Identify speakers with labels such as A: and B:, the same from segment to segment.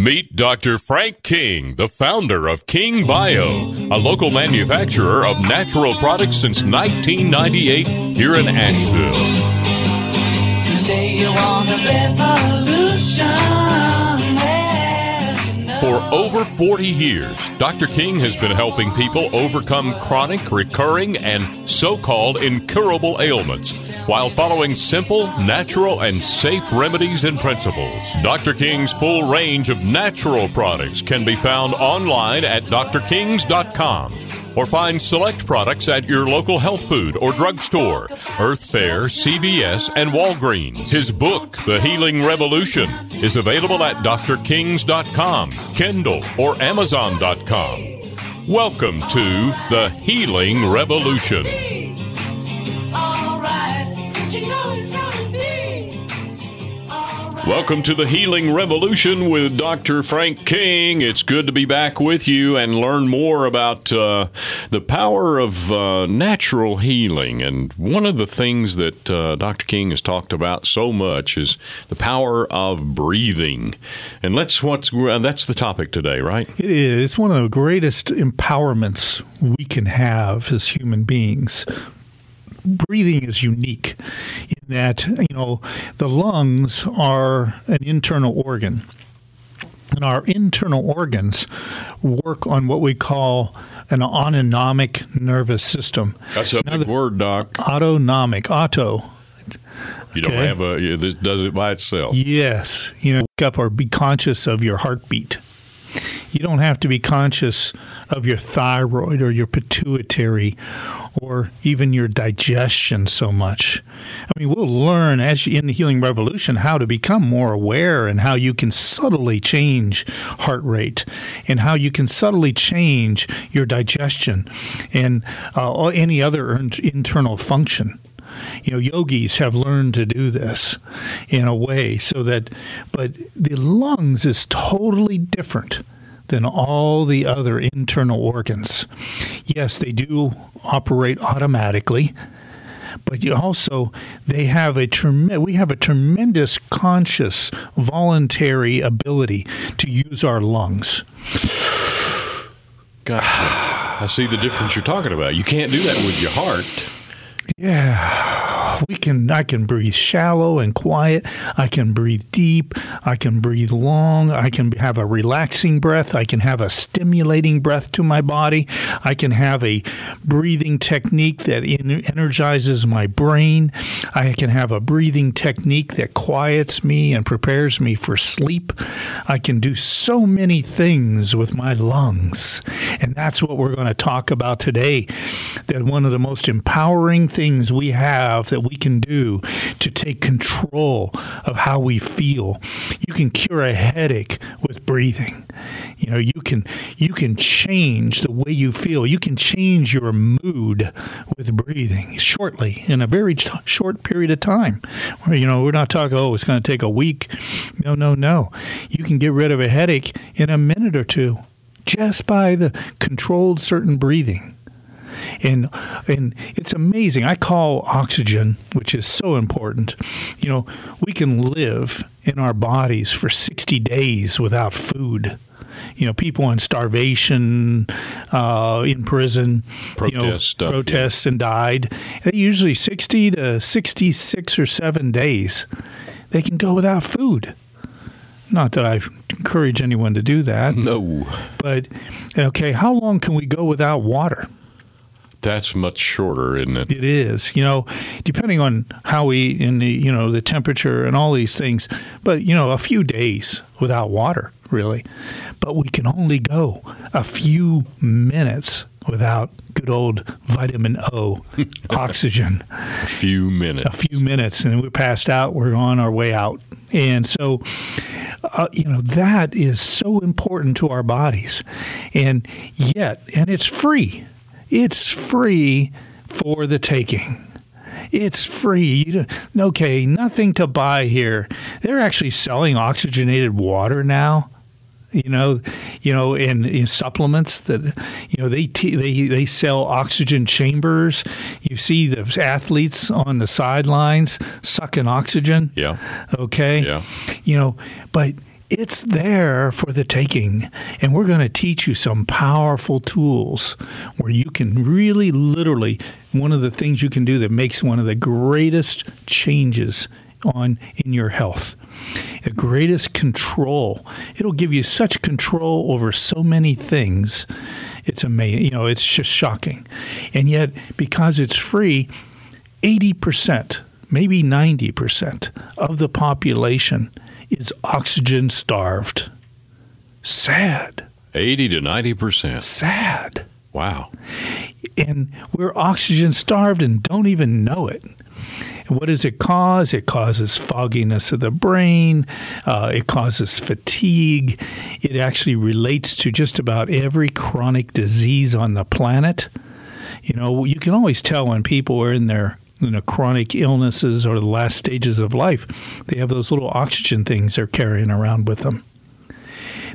A: Meet Dr. Frank King, the founder of King Bio, a local manufacturer of natural products since 1998 here in Asheville.
B: You say you want a revolution.
A: For over 40 years, Dr. King has been helping people overcome chronic, recurring, and so called incurable ailments while following simple, natural, and safe remedies and principles. Dr. King's full range of natural products can be found online at drkings.com or find select products at your local health food or drugstore, Earth Fare, CVS, and Walgreens. His book, The Healing Revolution, is available at drkings.com, Kindle, or amazon.com. Welcome to The Healing Revolution. Welcome to the Healing Revolution with Dr. Frank King. It's good to be back with you and learn more about uh, the power of uh, natural healing. And one of the things that uh, Dr. King has talked about so much is the power of breathing. And let's what's uh, that's the topic today, right?
C: It is. It's one of the greatest empowerments we can have as human beings. Breathing is unique in that, you know, the lungs are an internal organ. And our internal organs work on what we call an autonomic nervous system.
A: That's a big word, Doc.
C: Autonomic, auto,
A: You don't
C: Okay.
A: have a this does it by itself.
C: Yes, you know, wake up or be conscious of your heartbeat. You don't have to be conscious of your thyroid or your pituitary or even your digestion so much. I mean, we'll learn as in the healing revolution how to become more aware and how you can subtly change heart rate and how you can subtly change your digestion and uh, any other internal function you know yogis have learned to do this in a way so that but the lungs is totally different than all the other internal organs yes they do operate automatically but you also they have a trem- we have a tremendous conscious voluntary ability to use our lungs
A: Gotcha. I see the difference you're talking about. You can't do that with your heart.
C: Yeah, we can. I can breathe shallow and quiet. I can breathe deep. I can breathe long. I can have a relaxing breath. I can have a stimulating breath to my body. I can have a breathing technique that en- energizes my brain. I can have a breathing technique that quiets me and prepares me for sleep. I can do so many things with my lungs, and that's what we're going to talk about today. That one of the most empowering things we have that we can do to take control of how we feel. You can cure a headache with breathing. You know, you can you can change the way you feel. You can change your mood with breathing shortly in a very t- short period of time. You know, we're not talking oh, it's going to take a week. No, no, no. You can get rid of a headache in a minute or two just by the controlled certain breathing and and it's amazing. I call oxygen, which is so important. You know, we can live in our bodies for 60 days without food. You know, people on starvation, uh, in prison, you know,
A: stuff, yeah.
C: protests and died. They usually 60 to 66 or seven days. They can go without food. Not that I encourage anyone to do that,
A: No,
C: but okay, how long can we go without water?
A: That's much shorter, isn't it?
C: It is, you know, depending on how we eat and the you know the temperature and all these things. But you know, a few days without water, really. But we can only go a few minutes without good old vitamin O, oxygen.
A: A few minutes.
C: A few minutes, and we're passed out. We're on our way out, and so. Uh, you know that is so important to our bodies, and yet, and it's free. It's free for the taking. It's free. Okay, nothing to buy here. They're actually selling oxygenated water now. You know, you know, in, in supplements that you know they t- they they sell oxygen chambers. You see the athletes on the sidelines sucking oxygen.
A: Yeah.
C: Okay.
A: Yeah.
C: You know, but it's there for the taking. And we're going to teach you some powerful tools where you can really, literally, one of the things you can do that makes one of the greatest changes on in your health. The greatest control. It'll give you such control over so many things. It's amazing you know it's just shocking. And yet because it's free 80% maybe 90% of the population is oxygen starved. Sad.
A: 80 to 90%.
C: Sad.
A: Wow.
C: And we're oxygen starved and don't even know it. And what does it cause? It causes fogginess of the brain. Uh, it causes fatigue. It actually relates to just about every chronic disease on the planet. You know, you can always tell when people are in their you know, chronic illnesses or the last stages of life, they have those little oxygen things they're carrying around with them.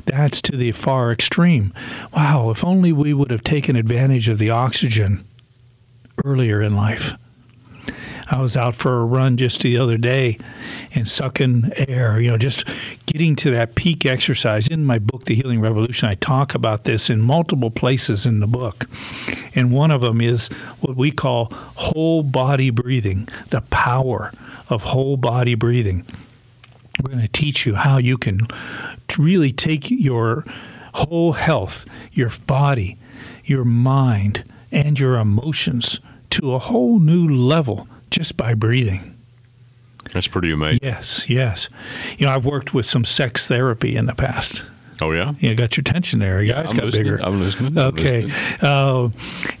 C: That's to the far extreme. Wow, if only we would have taken advantage of the oxygen earlier in life. I was out for a run just the other day and sucking air, you know, just getting to that peak exercise. In my book, The Healing Revolution, I talk about this in multiple places in the book. And one of them is what we call whole body breathing, the power of whole body breathing. We're going to teach you how you can really take your whole health, your body, your mind, and your emotions to a whole new level just by breathing.
A: That's pretty amazing.
C: Yes, yes. You know, I've worked with some sex therapy in the past.
A: Oh, yeah?
C: You got your tension there. Your eyes
A: I'm
C: got
A: listening.
C: bigger.
A: I'm listening. I'm
C: Okay.
A: listening.
C: Uh,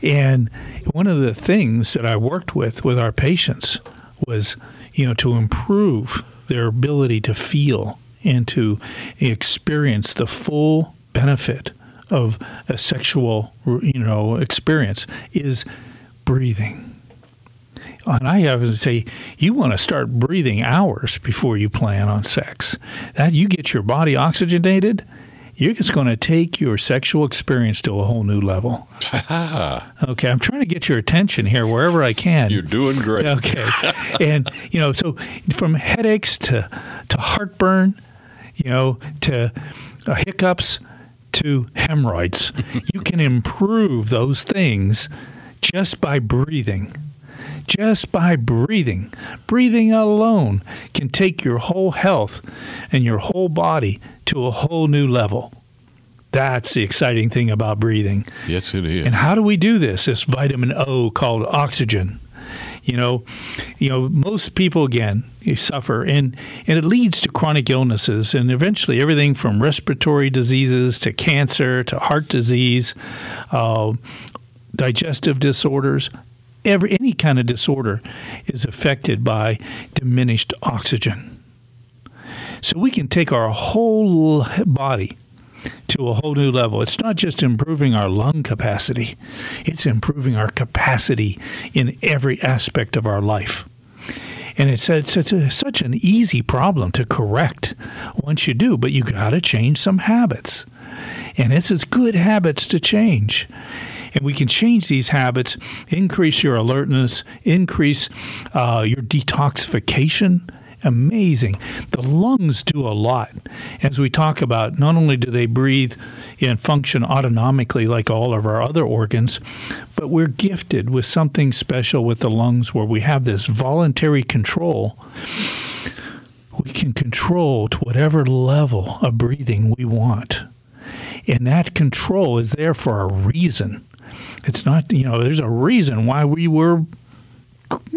C: and one of the things that I worked with with our patients was, you know, to improve their ability to feel and to experience the full benefit of a sexual, you know, experience is breathing. And I have to say, you want to start breathing hours before you plan on sex. That you get your body oxygenated, you're just going to take your sexual experience to a whole new level. Okay, I'm trying to get your attention here wherever I can.
A: You're doing great.
C: Okay, and you know, so from headaches to to heartburn, you know, to uh, hiccups to hemorrhoids, you can improve those things just by breathing. Just by breathing. Breathing alone can take your whole health and your whole body to a whole new level. That's the exciting thing about breathing.
A: Yes, it is.
C: And how do we do this? This vitamin O called oxygen. You know, you know, most people again suffer, and and it leads to chronic illnesses, and eventually everything from respiratory diseases to cancer to heart disease, uh, digestive disorders. Every any kind of disorder is affected by diminished oxygen. So we can take our whole body to a whole new level. It's not just improving our lung capacity, it's improving our capacity in every aspect of our life. And it's, it's, it's a, such an easy problem to correct once you do, but you got to change some habits. And it's as good habits to change. And we can change these habits, increase your alertness, increase uh, your detoxification. Amazing. The lungs do a lot. As we talk about, not only do they breathe and function autonomically like all of our other organs, but we're gifted with something special with the lungs where we have this voluntary control. We can control to whatever level of breathing we want. And that control is there for a reason. It's not, you know, there's a reason why we were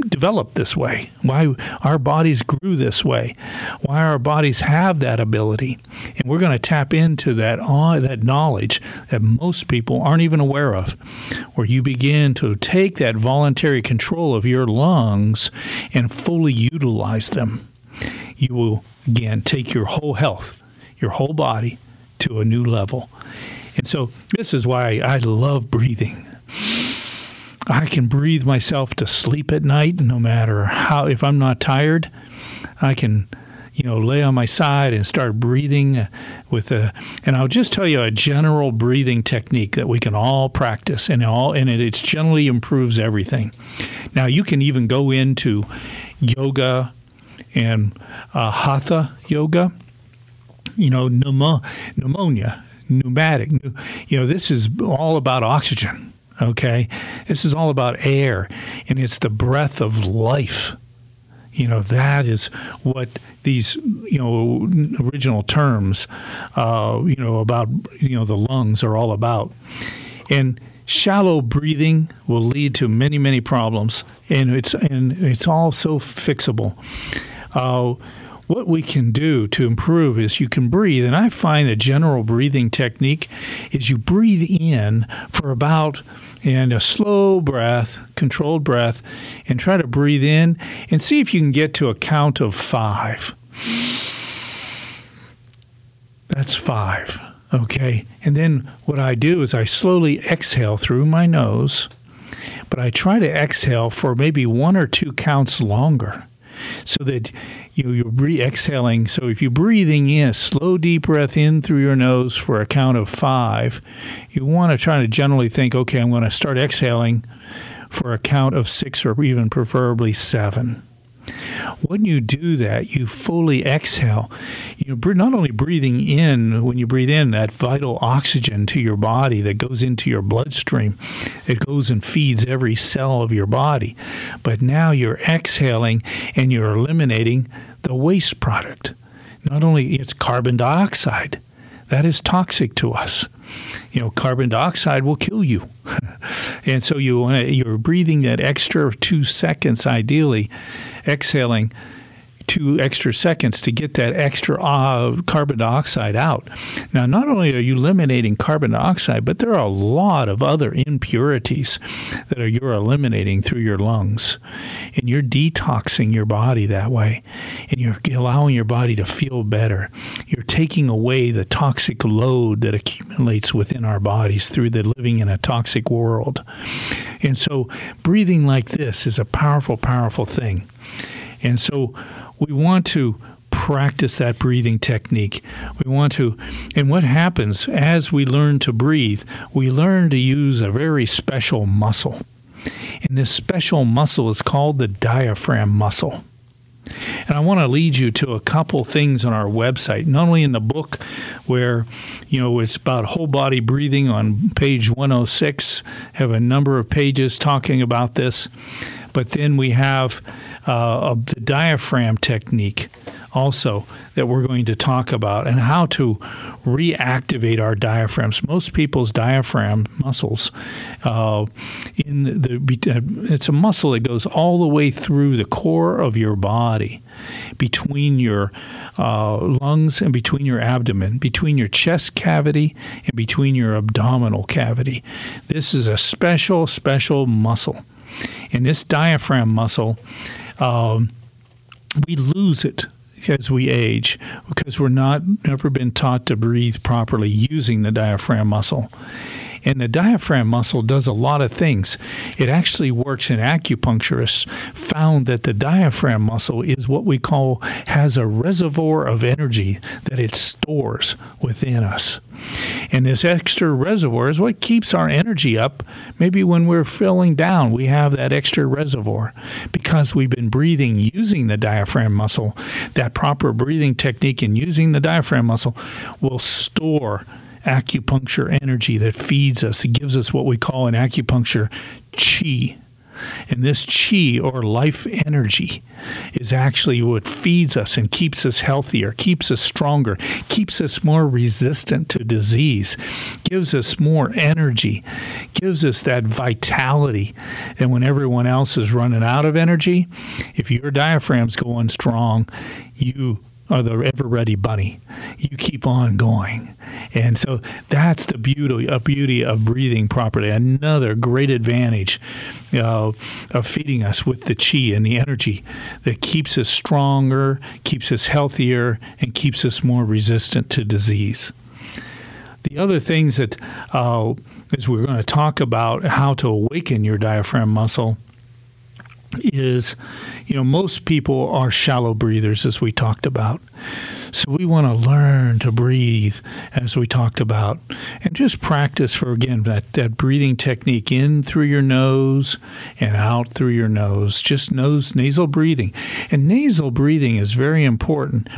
C: developed this way, why our bodies grew this way, why our bodies have that ability. And we're going to tap into that uh, that knowledge that most people aren't even aware of, where you begin to take that voluntary control of your lungs and fully utilize them. You will again take your whole health, your whole body to a new level. And so this is why I love breathing. I can breathe myself to sleep at night no matter how if I'm not tired, I can you know lay on my side and start breathing uh, with a and I'll just tell you a general breathing technique that we can all practice and all and it, it generally improves everything. Now you can even go into yoga and uh, hatha yoga you know, pneumo- pneumonia, pneumatic. You know, this is all about oxygen. Okay, this is all about air, and it's the breath of life. You know, that is what these you know original terms, uh, you know, about you know the lungs are all about, and shallow breathing will lead to many many problems, and it's and it's all so fixable. Uh, what we can do to improve is you can breathe. And I find the general breathing technique is you breathe in for about and a slow breath, controlled breath, and try to breathe in and see if you can get to a count of five. That's five. Okay. And then what I do is I slowly exhale through my nose, but I try to exhale for maybe one or two counts longer so that you, you're re exhaling. So if you're breathing in, slow, deep breath in through your nose for a count of five, you want to try to generally think, okay, I'm going to start exhaling for a count of six or even preferably seven. When you do that, you fully exhale. You're not only breathing in, when you breathe in, that vital oxygen to your body that goes into your bloodstream, it goes and feeds every cell of your body, but now you're exhaling and you're eliminating the waste product. Not only it's carbon dioxide, that is toxic to us. You know, carbon dioxide will kill you, and so you uh, you're breathing that extra two seconds, ideally, exhaling two extra seconds to get that extra uh, carbon dioxide out. Now, not only are you eliminating carbon dioxide, but there are a lot of other impurities that are you're eliminating through your lungs, and you're detoxing your body that way, and you're allowing your body to feel better. You're taking away the toxic load that accumulates within our bodies through the living in a toxic world. And so, breathing like this is a powerful, powerful thing. And so, we want to practice that breathing technique. We want to, and what happens as we learn to breathe, we learn to use a very special muscle. And this special muscle is called the diaphragm muscle. And I want to lead you to a couple things on our website, not only in the book where, you know, it's about whole body breathing on page 106, have a number of pages talking about this, but then we have uh, the diaphragm technique also that we're going to talk about and how to reactivate our diaphragms. Most people's diaphragm muscles, uh, in the it's a muscle that goes all the way through the core of your body, between your uh, lungs and between your abdomen, between your chest cavity and between your abdominal cavity. This is a special, special muscle. And this diaphragm muscle um, we lose it as we age because we're not never been taught to breathe properly using the diaphragm muscle. And the diaphragm muscle does a lot of things. It actually works, and acupuncturists found that the diaphragm muscle is what we call has a reservoir of energy that it stores within us. And this extra reservoir is what keeps our energy up. Maybe when we're feeling down, we have that extra reservoir because we've been breathing using the diaphragm muscle. That proper breathing technique and using the diaphragm muscle will store acupuncture energy that feeds us. It gives us what we call in acupuncture chi. And this chi or life energy is actually what feeds us and keeps us healthier, keeps us stronger, keeps us more resistant to disease, gives us more energy, gives us that vitality. And when everyone else is running out of energy, if your diaphragm's going strong, you are the ever ready bunny. You keep on going. And so that's the beauty, a beauty of breathing properly. Another great advantage uh, of feeding us with the chi and the energy that keeps us stronger, keeps us healthier, and keeps us more resistant to disease. The other things that uh, is we're going to talk about how to awaken your diaphragm muscle is, you know, most people are shallow breathers, as we talked about. So we want to learn to breathe, as we talked about, and just practice for, again, that, that breathing technique in through your nose and out through your nose, just nose, nasal breathing. And nasal breathing is very important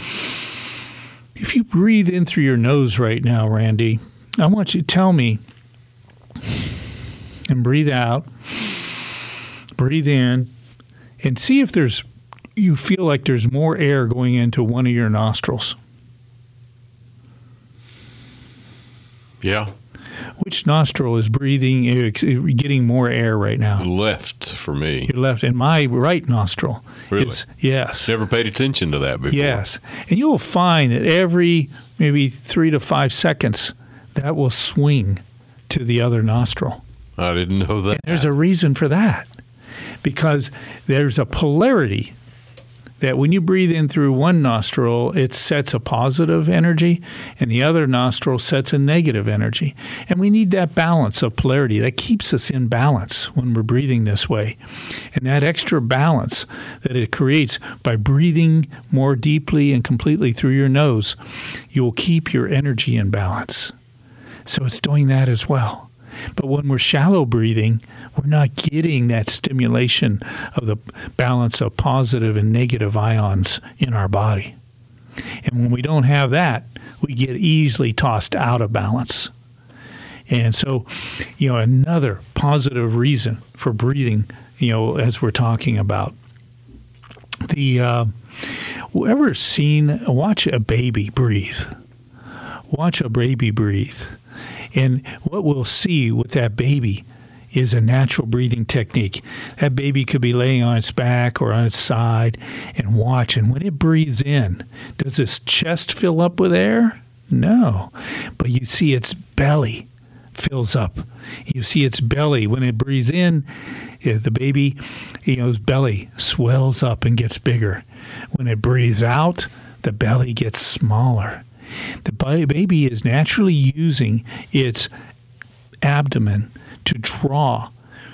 C: If you breathe in through your nose right now, Randy, I want you to tell me and breathe out, breathe in, and see if there's you feel like there's more air going into one of your nostrils.
A: Yeah.
C: Which nostril is breathing, getting more air right now?
A: Left for me.
C: Your left, and my right nostril.
A: Really?
C: Is, yes.
A: Never paid attention to that before.
C: Yes. And you'll find that every maybe three to five seconds, that will swing to the other nostril.
A: I didn't know that.
C: There's a reason for that because there's a polarity that when you breathe in through one nostril, it sets a positive energy, and the other nostril sets a negative energy. And we need that balance of polarity that keeps us in balance when we're breathing this way. And that extra balance that it creates by breathing more deeply and completely through your nose, you will keep your energy in balance. So it's doing that as well. But when we're shallow breathing, we're not getting that stimulation of the balance of positive and negative ions in our body. And when we don't have that, we get easily tossed out of balance. And so, you know, another positive reason for breathing, you know, as we're talking about the uh, whoever seen watch a baby breathe, watch a baby breathe, and what we'll see with that baby is a natural breathing technique. That baby could be laying on its back or on its side and watch. And when it breathes in, does its chest fill up with air? No. But you see its belly fills up. You see its belly. When it breathes in, eh, the baby, you know, its belly swells up and gets bigger. When it breathes out, the belly gets smaller. The baby is naturally using its abdomen to draw.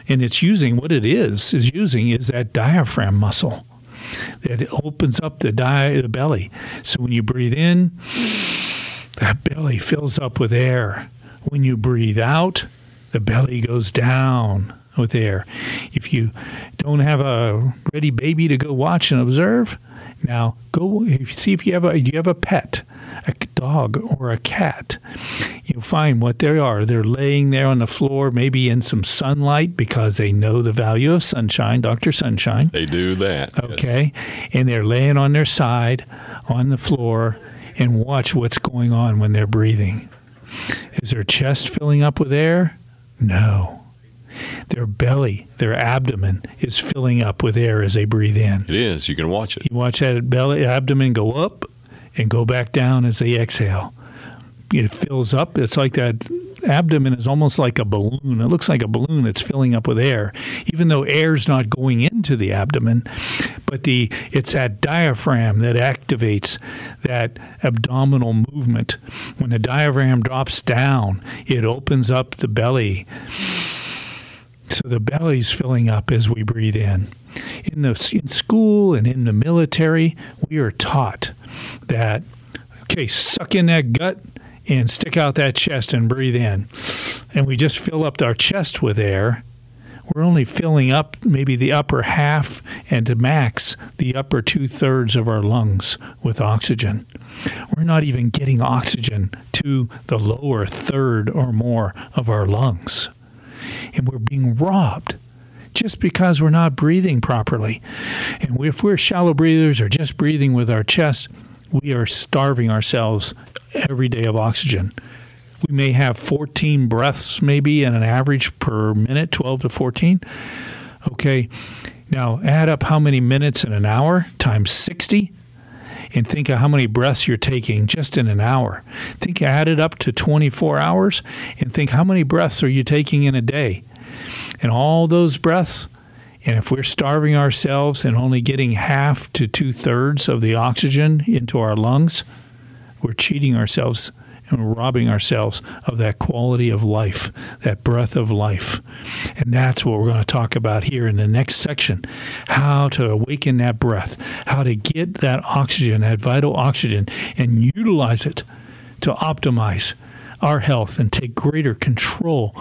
C: And it's using what it is, is using is that diaphragm muscle that opens up the, di- the belly. So when you breathe in, that belly fills up with air. When you breathe out, the belly goes down with air. If you don't have a ready baby to go watch and observe, now go if you see if you have a you have a pet, dog or a cat. You'll find what they are. They're laying there on the floor, maybe in some sunlight because they know the value of sunshine, Dr. Sunshine.
A: They do that. yes.
C: Okay. And they're laying on their side on the floor and watch what's going on when they're breathing. Is their chest filling up with air? No. Their belly, their abdomen is filling up with air as they breathe in.
A: It is. You can watch it.
C: You watch that belly abdomen go up and go back down as they exhale. It fills up. It's like that abdomen is almost like a balloon. It looks like a balloon that's filling up with air, even though air's not going into the abdomen. But the it's that diaphragm that activates that abdominal movement. When the diaphragm drops down, it opens up the belly. So the belly's filling up as we breathe in. In the in school and in the military, we are taught that okay, suck in that gut and stick out that chest and breathe in. And we just fill up our chest with air. We're only filling up maybe the upper half and to max the upper two thirds of our lungs with oxygen. We're not even getting oxygen to the lower third or more of our lungs. And we're being robbed just because we're not breathing properly. And if we're shallow breathers or just breathing with our chest, we are starving ourselves every day of oxygen. We may have 14 breaths, maybe, in an average per minute, 12 to 14. Okay, now add up how many minutes in an hour times 60 and think of how many breaths you're taking just in an hour. Think add it up to 24 hours and think how many breaths are you taking in a day. And all those breaths, and if we're starving ourselves and only getting half to two thirds of the oxygen into our lungs, we're cheating ourselves and robbing ourselves of that quality of life, that breath of life. And that's what we're going to talk about here in the next section how to awaken that breath, how to get that oxygen, that vital oxygen, and utilize it to optimize our health and take greater control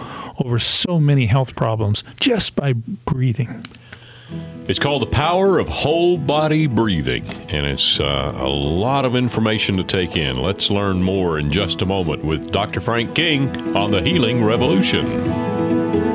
C: over so many health problems just by breathing.
A: It's called The Power of Whole Body Breathing, and it's uh, a lot of information to take in. Let's learn more in just a moment with Dr. Frank King on the Healing Revolution.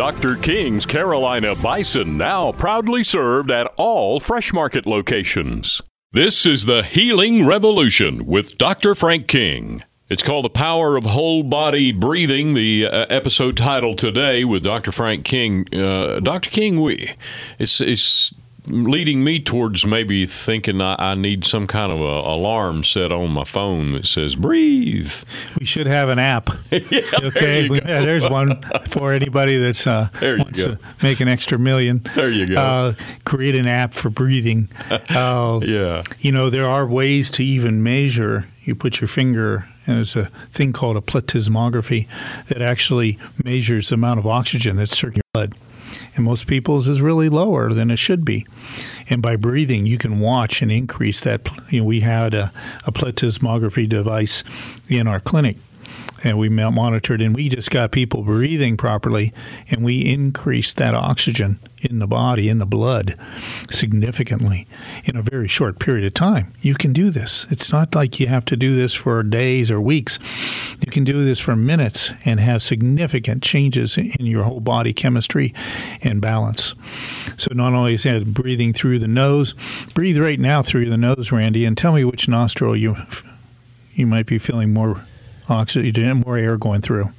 A: Dr. King's Carolina Bison now proudly served at all Fresh Market locations. This is the Healing Revolution with Dr. Frank King. It's called The Power of Whole Body Breathing, the uh, episode title today with Dr. Frank King. Uh, Dr. King, we, it's, it's leading me towards maybe thinking I, I need some kind of a alarm set on my phone that says breathe.
C: We should have an app.
A: yeah,
C: Okay,
A: there you
C: We-
A: go.
C: yeah, there's one for anybody that's uh,
A: There you
C: wants
A: go.
C: to make an extra million.
A: There you go.
C: Uh, create an app for breathing. Uh,
A: Yeah.
C: You know, there are ways to even measure. You put your finger, and it's a thing called a plethysmography that actually measures the amount of oxygen that's circulating blood. And most people's is really lower than it should be. And by breathing, you can watch and increase that. You know, we had a, a plethysmography device in our clinic and we monitored and we just got people breathing properly and we increased that oxygen in the body in the blood significantly in a very short period of time. You can do this. It's not like you have to do this for days or weeks. You can do this for minutes and have significant changes in your whole body chemistry and balance. So not only is that breathing through the nose breathe right now through the nose randy and tell me which nostril you you might be feeling more oxygen, more air going through.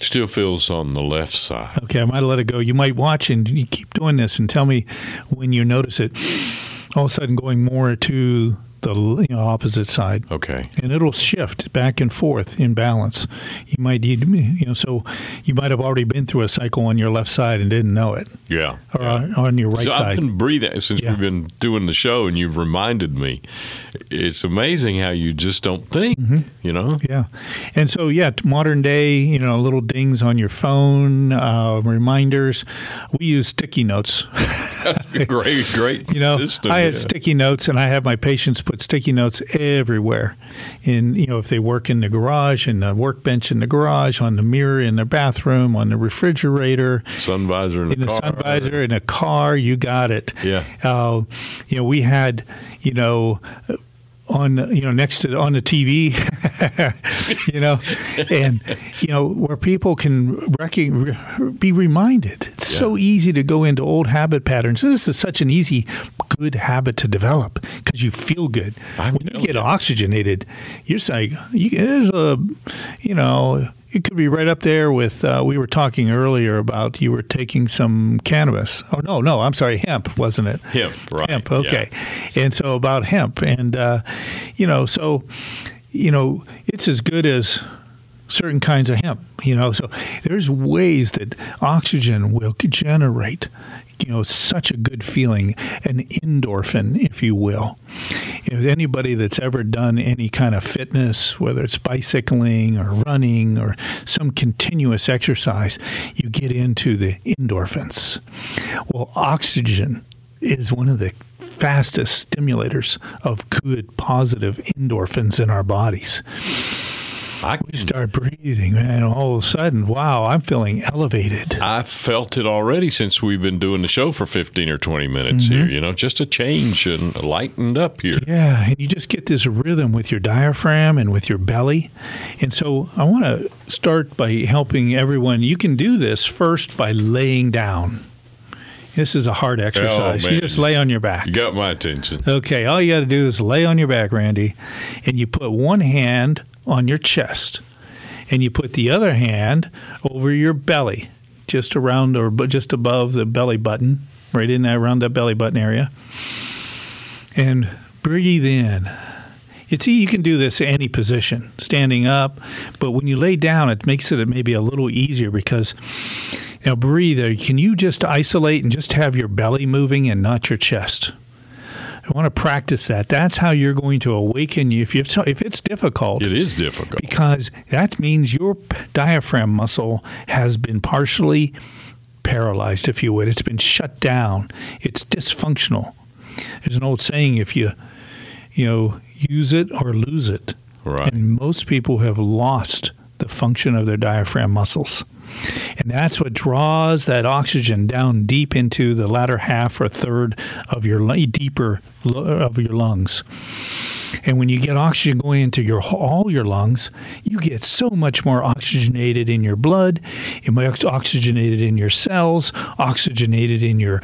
A: Still feels on the left side.
C: Okay, I might have let it go. You might watch and you keep doing this and tell me when you notice it. All of a sudden, going more to the you know, opposite side,
A: Okay.
C: and it'll shift back and forth in balance. You might need, you know, so you might have already been through a cycle on your left side and didn't know it,
A: Yeah.
C: or on- on your right
A: So I've
C: side.
A: been breathing since
C: Yeah.
A: we've been doing the show, and you've reminded me. It's amazing how you just don't think.
C: Mm-hmm.
A: You know.
C: Yeah, and so yeah, modern day, you know, little dings on your phone, uh, reminders. We use sticky notes.
A: great, great.
C: You know,
A: system,
C: I had
A: yeah.
C: sticky notes, and I have my patients put sticky notes everywhere. In you know, if they work in the garage, in the workbench in the garage, on the mirror in their bathroom, on the refrigerator,
A: sun visor in the,
C: in the
A: car.
C: sun visor, in a car, you got it.
A: Yeah.
C: Uh, you know, we had, you know. On you know next to on the TV, you know, and you know where people can recog- be reminded. It's so easy to go into old habit patterns. This is such an easy, good habit to develop because you feel good.
A: I'm
C: when you get
A: you.
C: oxygenated, you're saying you, there's a, you know, it could be right up there with. Uh, we were talking earlier about you were taking some cannabis. Oh no, no, I'm sorry, hemp, wasn't it?
A: Hemp, right,
C: Hemp. Okay, and so about hemp, and uh, you know, so you know, it's as good as certain kinds of hemp. You know, so there's ways that oxygen will generate. You know, such a good feeling, an endorphin, if you will. If anybody that's ever done any kind of fitness, whether it's bicycling or running or some continuous exercise, you get into the endorphins. Well, oxygen is one of the fastest stimulators of good, positive endorphins in our bodies.
A: I,
C: You start breathing, man. All of a sudden, wow, I'm feeling elevated.
A: I felt it already since we've been doing the show for 15 or 20 minutes here. Mm-hmm. You know, just a change and lightened up here.
C: Yeah, and you just get this rhythm with your diaphragm and with your belly. And so I want to start by helping everyone. You can do this first by laying down. This is a hard oh, exercise. you just lay on your back.
A: You got my attention.
C: Okay, all you got to do is lay on your back, Randy, and you put one hand on your chest, and you put the other hand over your belly, just around or just above the belly button, right in there around that belly button area, and breathe in. It's you can do this any position, standing up, but when you lay down, it makes it maybe a little easier because now breathe. Uh, can you just isolate and just have your belly moving and not your chest? I want to practice that. That's how you're going to awaken you. If you if it's difficult,
A: It is difficult.
C: because that means your p- diaphragm muscle has been partially paralyzed, if you would. It's been shut down. It's dysfunctional. There's an old saying: if you you know use it or lose it.
A: Right.
C: And most people have lost the function of their diaphragm muscles. And that's what draws that oxygen down deep into the latter half or third of your deeper of your lungs. And when you get oxygen going into your all your lungs, you get so much more oxygenated in your blood, oxygenated in your cells, oxygenated in your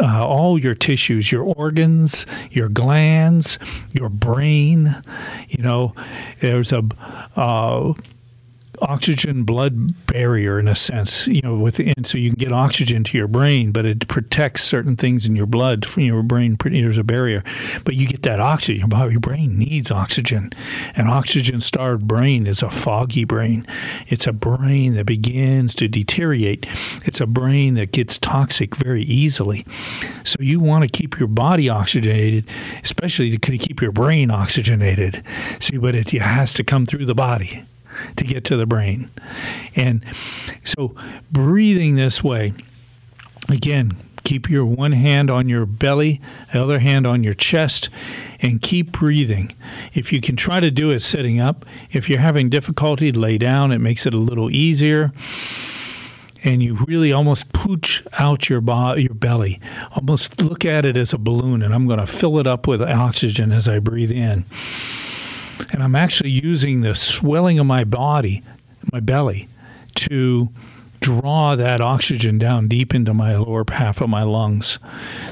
C: uh, all your tissues, your organs, your glands, your brain. You know, there's a uh, oxygen blood barrier in a sense you know within so you can get oxygen to your brain but it protects certain things in your blood from your brain there's a barrier. But you get that oxygen your your brain needs oxygen. An oxygen starved brain is a foggy brain. It's a brain that begins to deteriorate. It's a brain that gets toxic very easily. So you want to keep your body oxygenated especially to keep your brain oxygenated. See but it has to come through the body to get to the brain. And so breathing this way, again, keep your one hand on your belly, the other hand on your chest, and keep breathing. If you can try to do it sitting up, if you're having difficulty, lay down. It makes it a little easier. And you really almost pooch out your bo- your belly. Almost look at it as a balloon, and I'm going to fill it up with oxygen as I breathe in and I'm actually using the swelling of my body, my belly, to draw that oxygen down deep into my lower half of my lungs.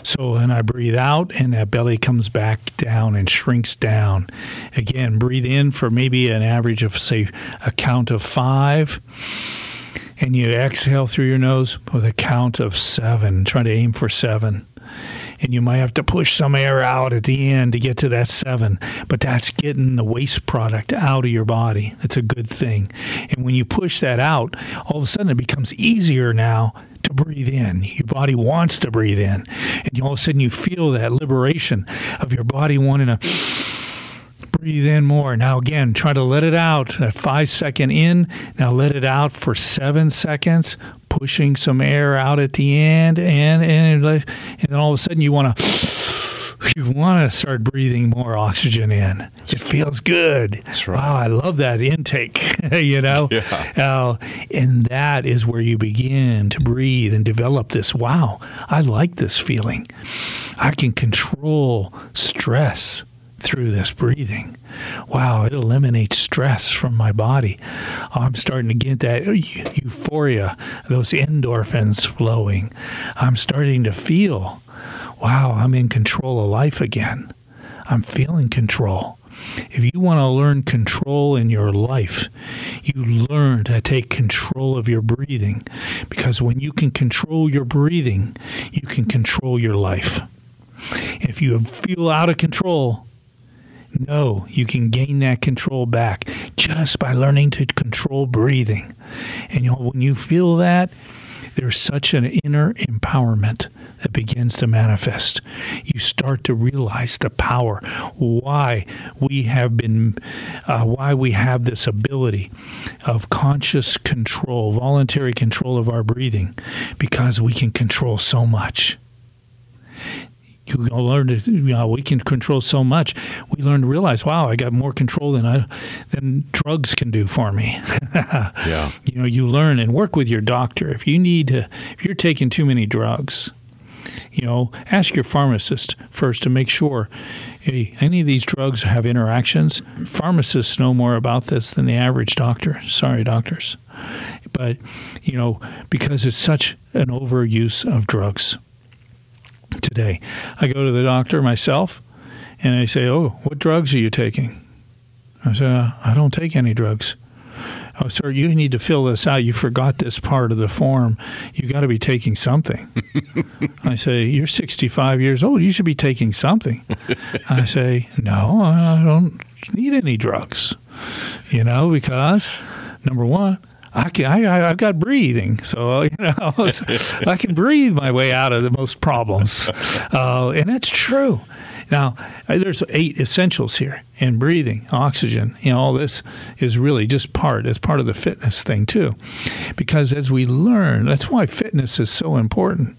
C: So when I breathe out and that belly comes back down and shrinks down. Again, breathe in for maybe an average of say a count of 5 and you exhale through your nose with a count of 7. Try to aim for 7 and you might have to push some air out at the end to get to that seven. But that's getting the waste product out of your body. That's a good thing. And when you push that out, all of a sudden it becomes easier now to breathe in. Your body wants to breathe in. And all of a sudden you feel that liberation of your body wanting to breathe in more. Now again, try to let it out. A five second in. Now let it out for seven seconds. Pushing some air out at the end, and and and then all of a sudden you want to you want to start breathing more oxygen in. It feels good.
A: That's right.
C: Wow, I love that intake. you know,
A: Yeah.
C: uh, and that is where you begin to breathe and develop this. Wow, I like this feeling. I can control stress through this breathing. Wow, it eliminates stress from my body. I'm starting to get that euphoria, those endorphins flowing. I'm starting to feel, wow, I'm in control of life again. I'm feeling control. If you want to learn control in your life, you learn to take control of your breathing. Because when you can control your breathing, you can control your life. If you feel out of control, no, you can gain that control back just by learning to control breathing. And you know, when you feel that, there's such an inner empowerment that begins to manifest. You start to realize the power, why we have been, uh, why we have this ability of conscious control, voluntary control of our breathing, because we can control so much you learn to you know we can control so much. We learn to realize wow i got more control than i than drugs can do for me.
A: Yeah.
C: you know you learn and work with your doctor. If you need to if you're taking too many drugs you know ask your pharmacist first to make sure hey, any of these drugs have interactions. Pharmacists know more about this than the average doctor. Sorry doctors. But you know because it's such an overuse of drugs today. I go to the doctor myself and they say, Oh, what drugs are you taking? I say, uh, I don't take any drugs. Oh, sir, you need to fill this out. You forgot this part of the form. You got to be taking something. I say, You're 65 years old. You should be taking something. I say, No, I don't need any drugs. You know, because number one, I can, I, I've got breathing, so you know I can breathe my way out of the most problems, uh, and that's true. Now, uh, there's eight essentials here in breathing, oxygen. You know, all this is really just part. It's part of the fitness thing too, because as we learn, that's why fitness is so important.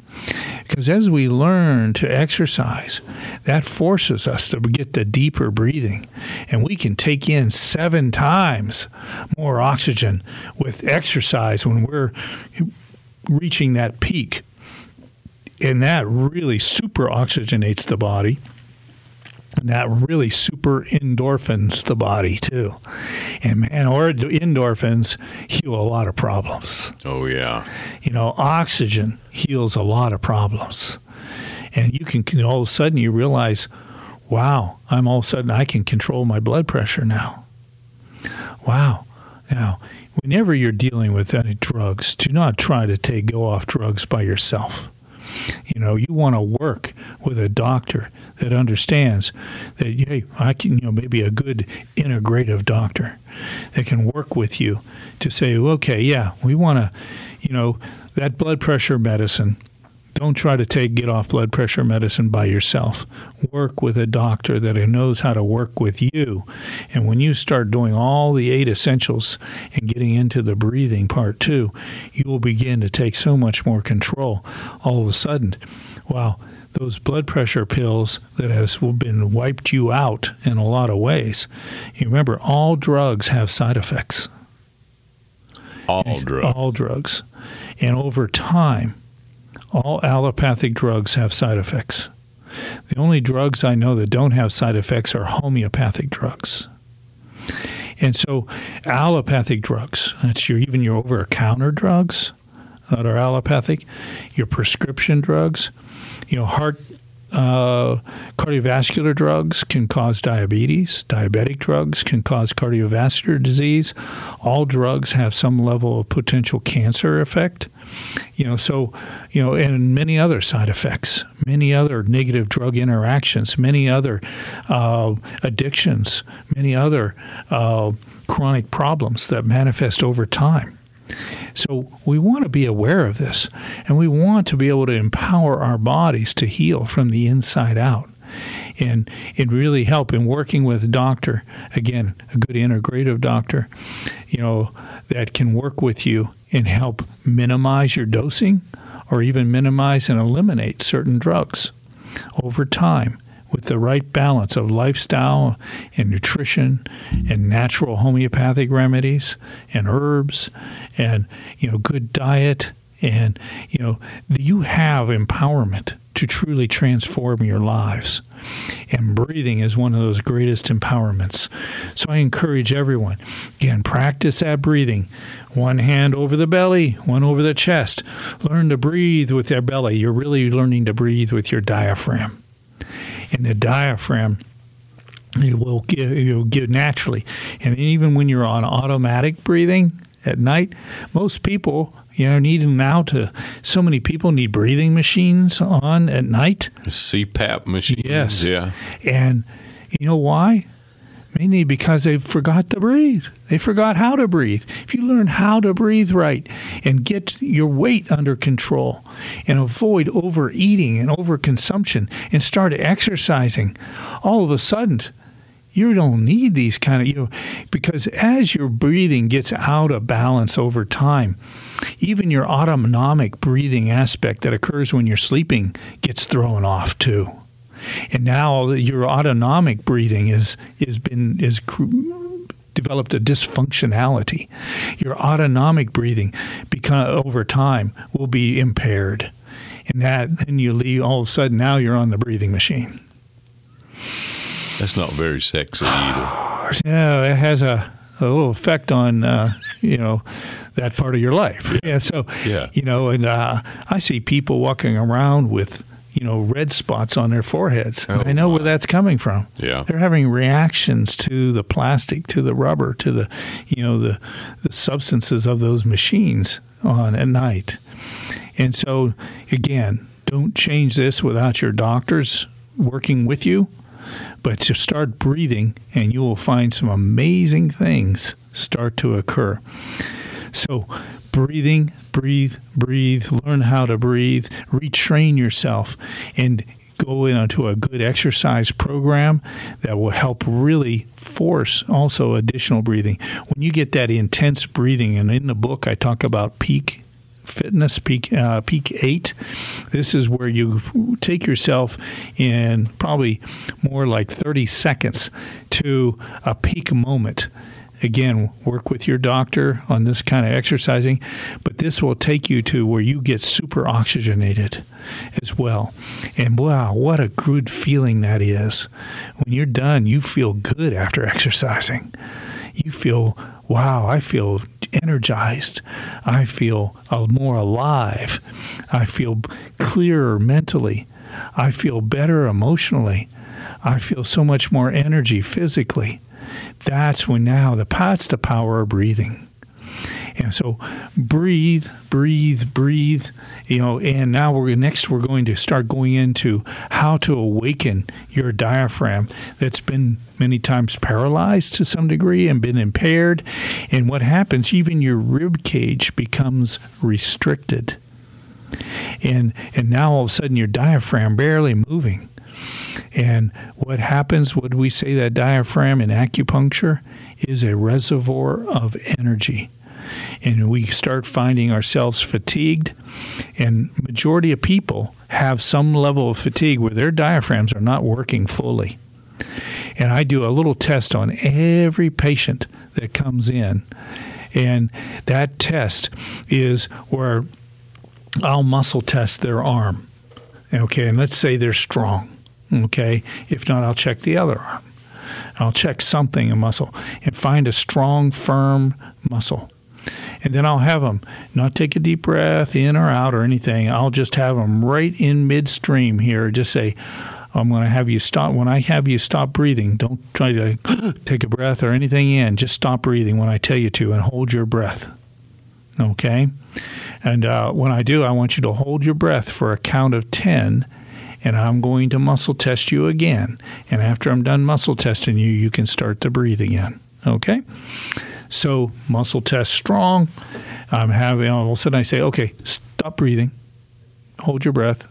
C: Because as we learn to exercise, that forces us to get the deeper breathing, and we can take in seven times more oxygen with exercise when we're reaching that peak. And that really super oxygenates the body. And that really super endorphins the body too. And man, or endorphins heal a lot of problems.
A: Oh, yeah.
C: You know, oxygen heals a lot of problems. And you can all of a sudden you realize, wow, I'm all of a sudden I can control my blood pressure now. Wow. Now, whenever you're dealing with any drugs, do not try to take go off drugs by yourself. You know, you want to work with a doctor that understands that hey, I can, you know, maybe a good integrative doctor that can work with you to say, okay, yeah, we want to, you know, that blood pressure medicine. Don't try to take get off blood pressure medicine by yourself. Work with a doctor that knows how to work with you. And when you start doing all the eight essentials and getting into the breathing part too, you will begin to take so much more control. All of a sudden, wow, those blood pressure pills that has been wiped you out in a lot of ways. You remember, all drugs have side effects.
A: All drugs.
C: All drugs. And over time, all allopathic drugs have side effects. The only drugs I know that don't have side effects are homeopathic drugs. And so, allopathic drugs, that's your even your over counter drugs that are allopathic, your prescription drugs, you know, heart uh, cardiovascular drugs can cause diabetes. Diabetic drugs can cause cardiovascular disease. All drugs have some level of potential cancer effect. You know, so you know, and many other side effects, many other negative drug interactions, many other uh, addictions, many other uh, chronic problems that manifest over time. So we want to be aware of this, and we want to be able to empower our bodies to heal from the inside out. And it really help in working with a doctor, again, a good integrative doctor, you know, that can work with you and help minimize your dosing or even minimize and eliminate certain drugs over time with the right balance of lifestyle and nutrition and natural homeopathic remedies and herbs and you know good diet and you know you have empowerment to truly transform your lives. And breathing is one of those greatest empowerments. So i encourage everyone again practice that breathing. One hand over the belly one over the chest. Learn to breathe with your belly. You're really learning to breathe with your diaphragm and the diaphragm it will give you'll give naturally and even when you're on automatic breathing at night most people you know need now to so many people need breathing machines on at night
A: CPAP machines.
C: Yes.
A: Yeah.
C: and you know why mainly because they forgot to breathe. They forgot how to breathe. If you learn how to breathe right and get your weight under control and avoid overeating and overconsumption and start exercising all of a sudden you don't need these kind of you know because as your breathing gets out of balance over time even your autonomic breathing aspect that occurs when you're sleeping gets thrown off too and now your autonomic breathing is is been is cr- developed a dysfunctionality. Your autonomic breathing, because over time, will be impaired, and that then you leave. All of a sudden, now you're on the breathing machine.
A: That's not very sexy either.
C: Yeah, it has a, a little effect on uh, you know that part of your life. Yeah, so
A: Yeah.
C: you know, and uh, I see people walking around with you know red spots on their foreheads.
A: Oh,
C: I know where that's coming from.
A: Yeah.
C: they're having reactions to the plastic, to the rubber, to the you know the the substances of those machines on at night. And so again, don't change this without your doctors working with you but to start breathing and you will find some amazing things start to occur. So, breathing, breathe, breathe, learn how to breathe, retrain yourself, and go into a good exercise program that will help really force also additional breathing. When you get that intense breathing, and in the book I talk about peak fitness peak uh, peak eight this is where you take yourself in probably more like 30 seconds to a peak moment again work with your doctor on this kind of exercising but this will take you to where you get super oxygenated as well. And wow what a good feeling that is. When you're done you feel good after exercising. You feel wow i feel energized. I feel more alive. I feel clearer mentally. I feel better emotionally. I feel so much more energy physically that's when now the pot's the power of breathing and so breathe, breathe, breathe, you know, and now we're next we're going to start going into how to awaken your diaphragm that's been many times paralyzed to some degree and been impaired. And what happens, even your rib cage becomes restricted. And and now all of a sudden your diaphragm barely moving. And what happens, would we say that diaphragm in acupuncture is a reservoir of energy? and we start finding ourselves fatigued. And majority of people have some level of fatigue where their diaphragms are not working fully. And i do a little test on every patient that comes in. And that test is where i'll muscle test their arm. Okay and let's say they're strong okay if not i'll check the other arm I'll check something, a muscle, and find a strong, firm muscle and then I'll have them not take a deep breath in or out or anything. I'll just have them right in midstream here. Just say, I'm going to have you stop. When I have you stop breathing, don't try to take a breath or anything in. Just stop breathing when I tell you to and hold your breath. Okay? And uh, when I do, I want you to hold your breath for a count of 10 and I'm going to muscle test you again. And after I'm done muscle testing you, you can start to breathe again. Okay? So muscle test strong. I'm having all of a sudden I say, okay, stop breathing, hold your breath.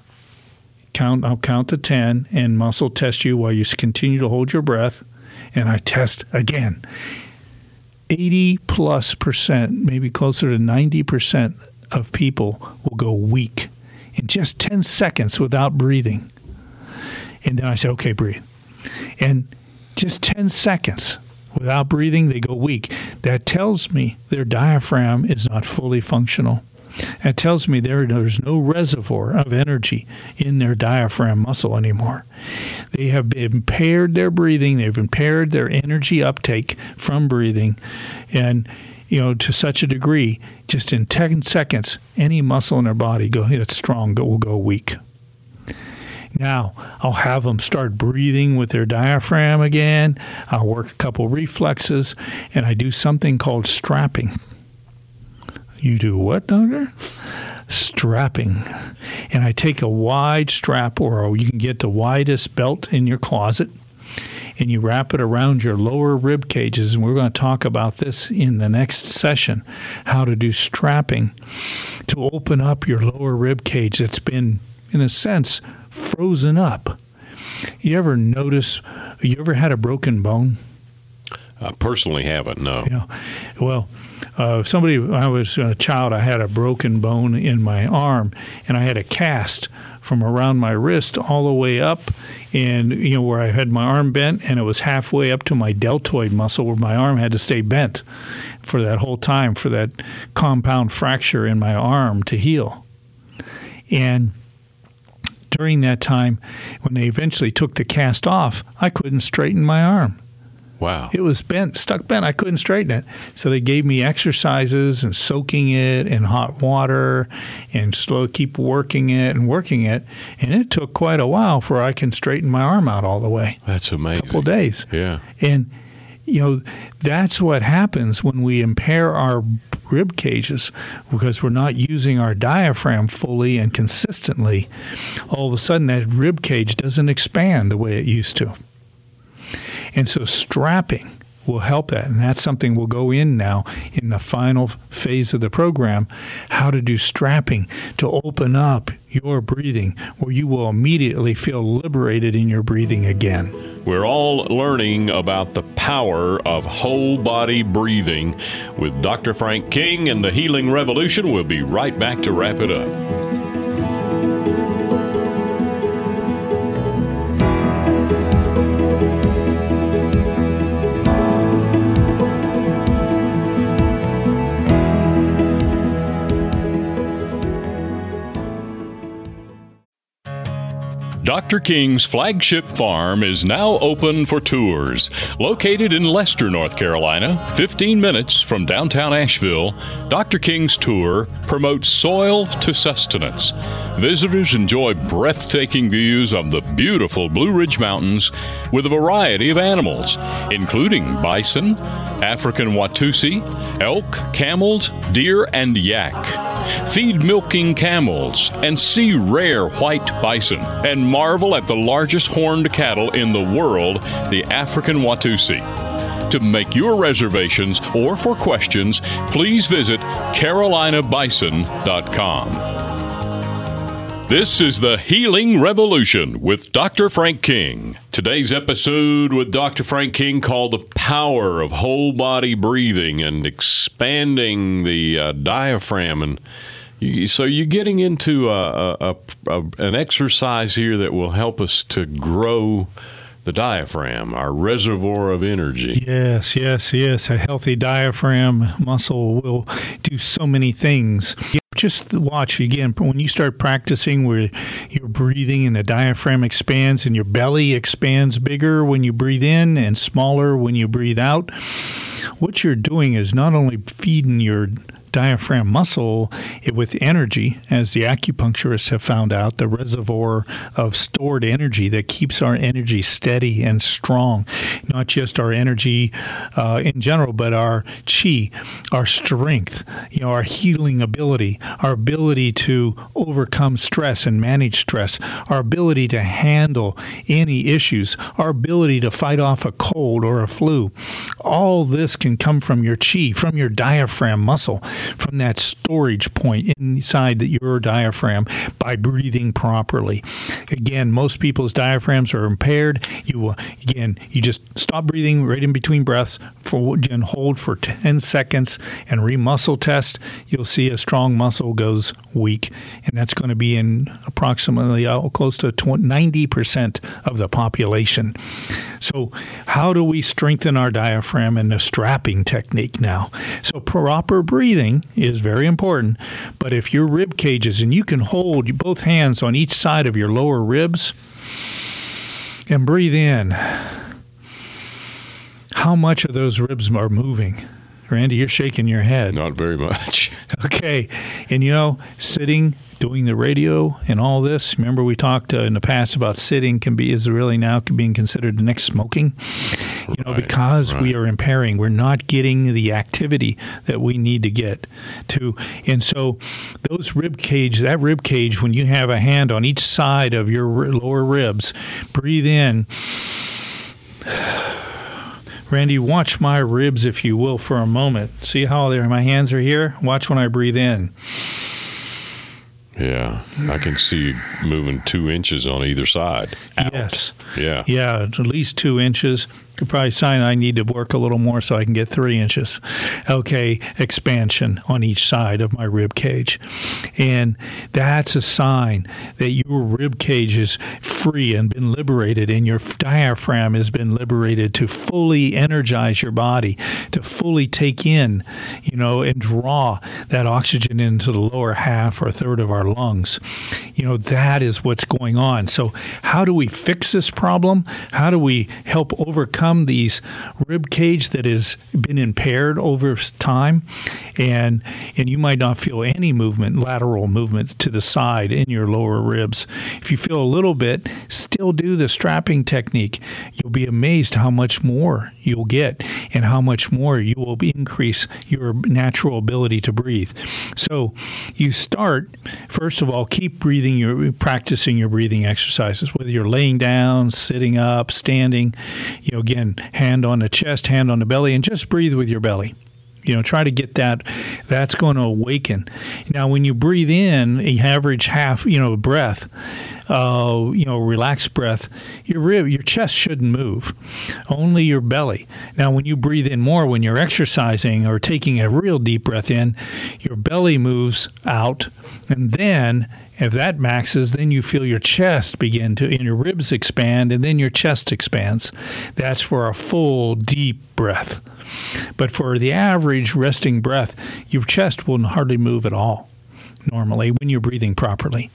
C: Count. I'll count to ten and muscle test you while you continue to hold your breath, and I test again. Eighty plus percent, maybe closer to ninety percent of people will go weak in just ten seconds without breathing. And then I say, okay, breathe, and just ten seconds without breathing, they go weak. That tells me their diaphragm is not fully functional. That tells me there, there's no reservoir of energy in their diaphragm muscle anymore. They have impaired their breathing, they've impaired their energy uptake from breathing, and you know, to such a degree, just in 10 seconds, any muscle in their body go that's strong will go weak. Now, I'll have them start breathing with their diaphragm again. I'll work a couple reflexes, and I do something called strapping. You do what, doctor? Strapping. And I take a wide strap, or you can get the widest belt in your closet, and you wrap it around your lower rib cages. And we're going to talk about this in the next session how to do strapping to open up your lower rib cage that's been, in a sense, frozen up. You ever notice, you ever had a broken bone?
A: I personally haven't. No.
C: Yeah. Well, uh, somebody, I was a child, I had a broken bone in my arm, and I had a cast from around my wrist all the way up, and you know where I had my arm bent, and it was halfway up to my deltoid muscle where my arm had to stay bent for that whole time for that compound fracture in my arm to heal. And during that time, when they eventually took the cast off, I couldn't straighten my arm.
A: Wow.
C: It was bent, stuck bent. I couldn't straighten it. So they gave me exercises and soaking it in hot water and slow keep working it and working it. And it took quite a while for I can straighten my arm out all the way.
A: That's amazing.
C: couple days.
A: Yeah.
C: And you know, that's what happens when we impair our rib cages because we're not using our diaphragm fully and consistently. All of a sudden that rib cage doesn't expand the way it used to. And so strapping will help that. And that's something we'll go in now in the final phase of the program how to do strapping to open up your breathing where you will immediately feel liberated in your breathing again.
A: We're all learning about the power of whole body breathing with Dr. Frank King and the Healing Revolution. We'll be right back to wrap it up. Dr. King's flagship farm is now open for tours. Located in Leicester, North Carolina, 15 minutes from downtown Asheville, Dr. King's tour promotes soil to sustenance. Visitors enjoy breathtaking views of the beautiful Blue Ridge Mountains with a variety of animals, including bison, African Watusi, elk, camels, deer, and yak. Feed milking camels and see rare white bison and marvel at the largest horned cattle in the world, the African Watusi. To make your reservations or for questions, please visit carolinabison.com. This is the Healing Revolution with Dr. Frank King. Today's episode with Dr. Frank King called The Power of Whole Body Breathing and Expanding the uh, Diaphragm. And you, so you're getting into a, a, a, an exercise here that will help us to grow the diaphragm, our reservoir of energy.
C: Yes, yes, yes. A healthy diaphragm muscle will do so many things. Just watch again when you start practicing where you're breathing and the diaphragm expands and your belly expands bigger when you breathe in and smaller when you breathe out. What you're doing is not only feeding your diaphragm muscle with energy, as the acupuncturists have found out, the reservoir of stored energy that keeps our energy steady and strong. Not just our energy uh, in general, but our chi, our strength, you know, our healing ability, our ability to overcome stress and manage stress, our ability to handle any issues, our ability to fight off a cold or a flu. All this can come from your chi, from your diaphragm muscle from that storage point inside your diaphragm by breathing properly. Again, most people's diaphragms are impaired. You will, again, you just stop breathing right in between breaths for and hold for 10 seconds and remuscle test. You'll see a strong muscle goes weak, and that's going to be in approximately uh, close to 90% of the population. So, how do we strengthen our diaphragm in the strapping technique now? So, proper breathing is very important, but if your rib cages and you can hold both hands on each side of your lower ribs and breathe in, how much of those ribs are moving? Randy, you're shaking your head.
A: Not very much.
C: Okay. And you know, sitting, doing the radio and all this, remember we talked uh, in the past about sitting can be is really now being considered the next smoking. You know,
A: Right,
C: because we are impairing, we're not getting the activity that we need to get to. And so those rib cage, that rib cage when you have a hand on each side of your r- lower ribs, breathe in Randy, watch my ribs, if you will, for a moment. See how they're, my hands are here? Watch when I breathe in.
A: Yeah, I can see moving two inches on either side. out.
C: Yes.
A: Yeah.
C: Yeah, at least two inches. Could probably sign I need to work a little more so I can get three inches. Okay, expansion on each side of my rib cage. And that's a sign that your rib cage is free and been liberated, and your diaphragm has been liberated to fully energize your body, to fully take in, you know, and draw that oxygen into the lower half or third of our lungs. You know, that is what's going on. So, how do we fix this problem? How do we help overcome these rib cage that has been impaired over time? And and you might not feel any movement, lateral movement to the side in your lower ribs. If you feel a little bit, still do the strapping technique. You'll be amazed how much more you'll get and how much more you will increase your natural ability to breathe. So you start first of all keep breathing your practicing your breathing exercises whether you're laying down, sitting up, standing, you know again, hand on the chest, hand on the belly and just breathe with your belly. You know try to get that that's going to awaken. Now when you breathe in a average half you know breath uh, you know relaxed breath your rib your chest shouldn't move only your belly now when you breathe in more when you're exercising or taking a real deep breath in your belly moves out and then if that maxes, then you feel your chest begin to, and your ribs expand, and then your chest expands. That's for a full, deep breath. But for the average resting breath, your chest will hardly move at all normally when you're breathing properly.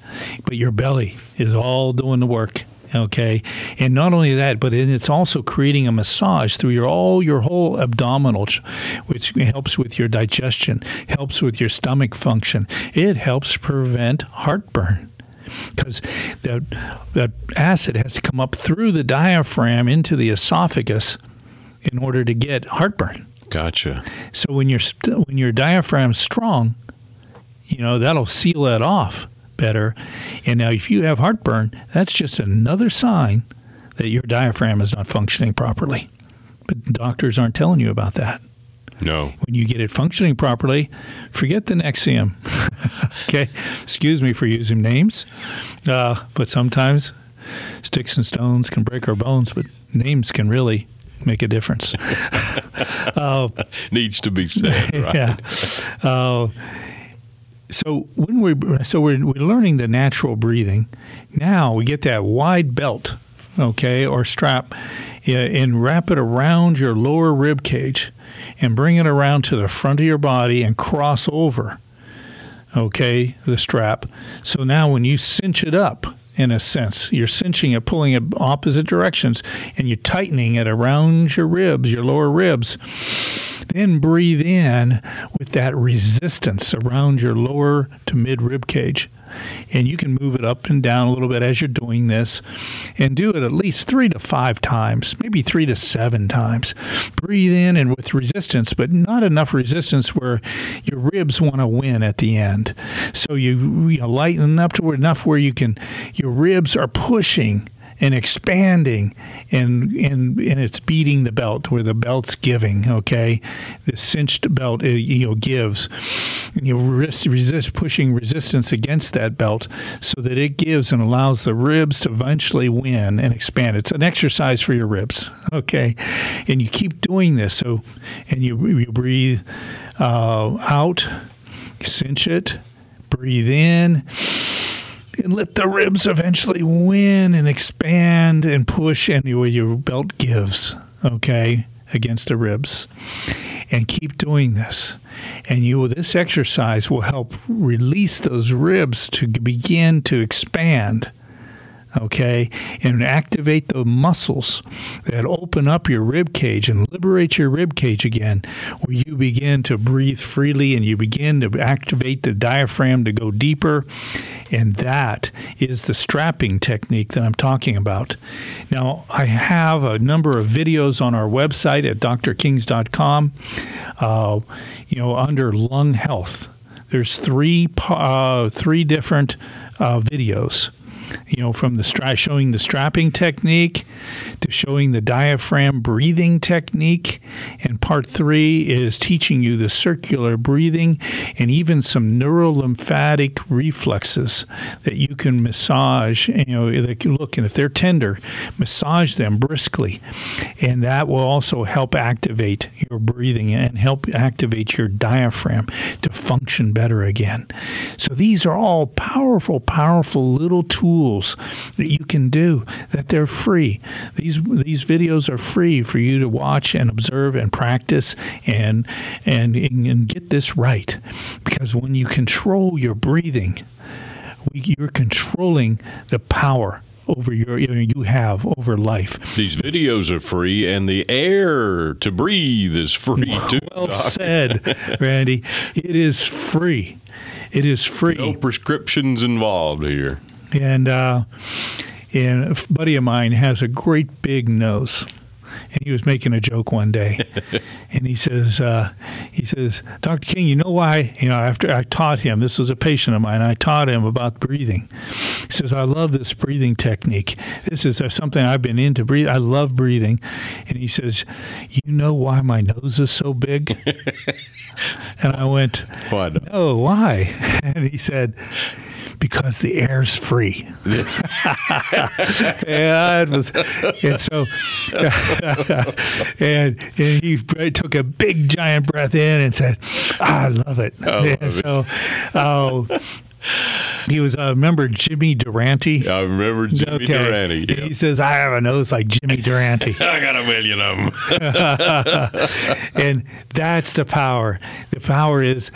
C: But your belly is all doing the work. Okay, and not only that, but it's also creating a massage through your all your whole abdominal, which helps with your digestion, helps with your stomach function. It helps prevent heartburn because that that acid has to come up through the diaphragm into the esophagus in order to get heartburn.
A: Gotcha.
C: So when your when your diaphragm's strong, you know that'll seal that off better. And now, if you have heartburn, that's just another sign that your diaphragm is not functioning properly. But doctors aren't telling you about that.
A: No.
C: When you get it functioning properly, forget the Nexium. okay, excuse me for using names, uh, but sometimes sticks and stones can break our bones, but names can really make a difference.
A: Needs to be said, right?
C: yeah. Uh, so when we so we're, we're learning the natural breathing, now we get that wide belt, okay, or strap, and wrap it around your lower rib cage, and bring it around to the front of your body and cross over, okay, the strap. So now when you cinch it up. In a sense, you're cinching it, pulling it opposite directions, and you're tightening it around your ribs, your lower ribs. Then breathe in with that resistance around your lower to mid rib cage. And you can move it up and down a little bit as you're doing this and do it at least three to five times, maybe three to seven times. Breathe in and with resistance, but not enough resistance where your ribs want to win at the end. So you, you know, lighten up to enough where you can, your ribs are pushing and expanding and and and it's beating the belt where the belt's giving okay? The cinched belt uh, you know gives. And you resist, resist pushing resistance against that belt so that it gives and allows the ribs to eventually win and expand. It's an exercise for your ribs okay? And you keep doing this so and you you breathe uh, out cinch it breathe in and let the ribs eventually win and expand and push anywhere your belt gives, okay, against the ribs. And keep doing this. And you this exercise will help release those ribs to begin to expand. Okay, and activate the muscles that open up your rib cage and liberate your rib cage again, where you begin to breathe freely and you begin to activate the diaphragm to go deeper. And that is the strapping technique that I'm talking about. Now, I have a number of videos on our website at drkings.com, uh, you know, under lung health. There's three, uh, three different uh, videos you know, from the stra- showing the strapping technique to showing the diaphragm breathing technique. And part three is teaching you the circular breathing and even some neurolymphatic reflexes that you can massage. You know, they can look, and if they're tender, massage them briskly. And that will also help activate your breathing and help activate your diaphragm to function better again. So these are all powerful, powerful little tools that you can do that they're free. These these videos are free for you to watch and observe and practice and and, and get this right. Because when you control your breathing, you're controlling the power over your you have over life.
A: These videos are free, and the air to breathe is free too.
C: Well
A: Doc.
C: said, Randy. It is free. It is free.
A: No prescriptions involved here.
C: And uh, and a buddy of mine has a great big nose. And he was making a joke one day, and he says, uh, "He says, Dr. King, you know why? You know, after I taught him, this was a patient of mine. I taught him about breathing. He says, I love this breathing technique. This is uh, something I've been into. Breathe. I love breathing. And he says, you know why my nose is so big? and I went,
A: Why?
C: Oh, why? And he said, because the air's free. and, it was, and so, and, and he took a big giant breath in and said, I love it.
A: love
C: and so, oh, he was, uh, remember Jimmy Durante?
A: I remember Jimmy Durante. yeah.
C: He says, I have a nose like Jimmy Durante.
A: I got a million of them.
C: and that's the power. The power is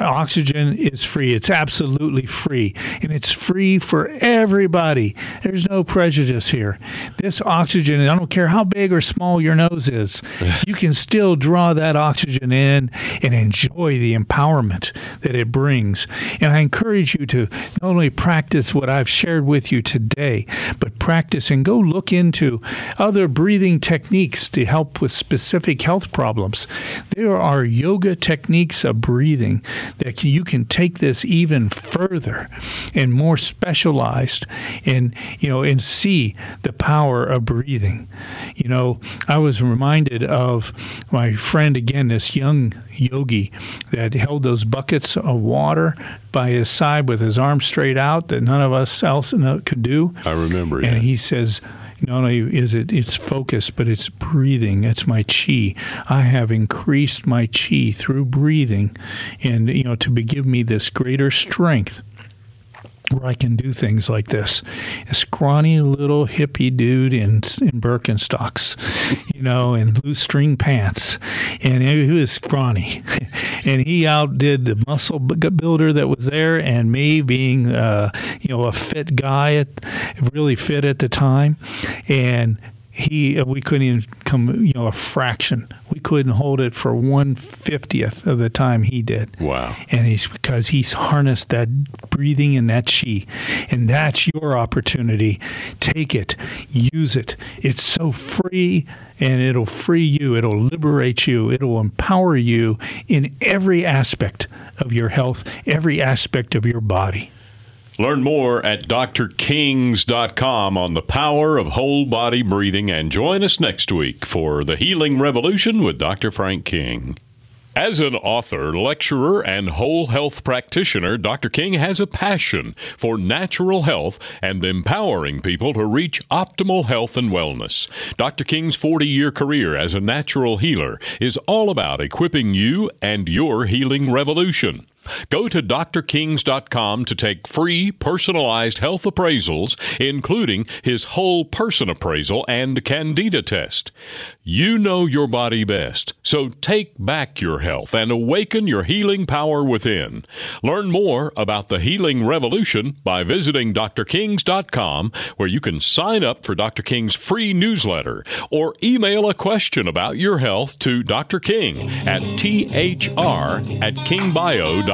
C: oxygen is free. It's absolutely free. And it's free for everybody. There's no prejudice here. This oxygen, I don't care how big or small your nose is, you can still draw that oxygen in and enjoy the empowerment that it brings. And I encourage you to not only practice what I've shared with you today, but practice and go look into other breathing techniques to help with specific health problems. There are yoga techniques of breathing that you can take this even further and more specialized and you know and see the power of breathing. You know, I was reminded of my friend again, this young yogi that held those buckets of water by his side with his arms straight out that none of us else could do.
A: I remember.
C: And
A: Yeah.
C: he says, not only is it it's focus, but it's breathing. It's my chi. I have increased my chi through breathing, and you know to give me this greater strength. Where I can do things like this, a scrawny little hippie dude in in Birkenstocks, you know, and loose string pants, and he was scrawny, and he outdid the muscle builder that was there, and me being, uh, you know, a fit guy, at, really fit at the time, and he we couldn't even come, you know, a fraction. We couldn't hold it for one fiftieth of the time he did.
A: Wow.
C: and he's because he's harnessed that breathing and that chi. And that's your opportunity. Take it. Use it. It's so free and it'll free you. It'll liberate you. It'll empower you in every aspect of your health every aspect of your body
A: Learn more at drkings.com on the power of whole body breathing and join us next week for The Healing Revolution with Dr. Frank King. As an author, lecturer, and whole health practitioner, Dr. King has a passion for natural health and empowering people to reach optimal health and wellness. Dr. King's 40 year career as a natural healer is all about equipping you and your healing revolution. Go to drkings.com to take free personalized health appraisals, including his whole person appraisal and candida test. You know your body best, so take back your health and awaken your healing power within. Learn more about the healing revolution by visiting drkings.com, where you can sign up for Dr. King's free newsletter or email a question about your health to Dr. King at thr at kingbio.com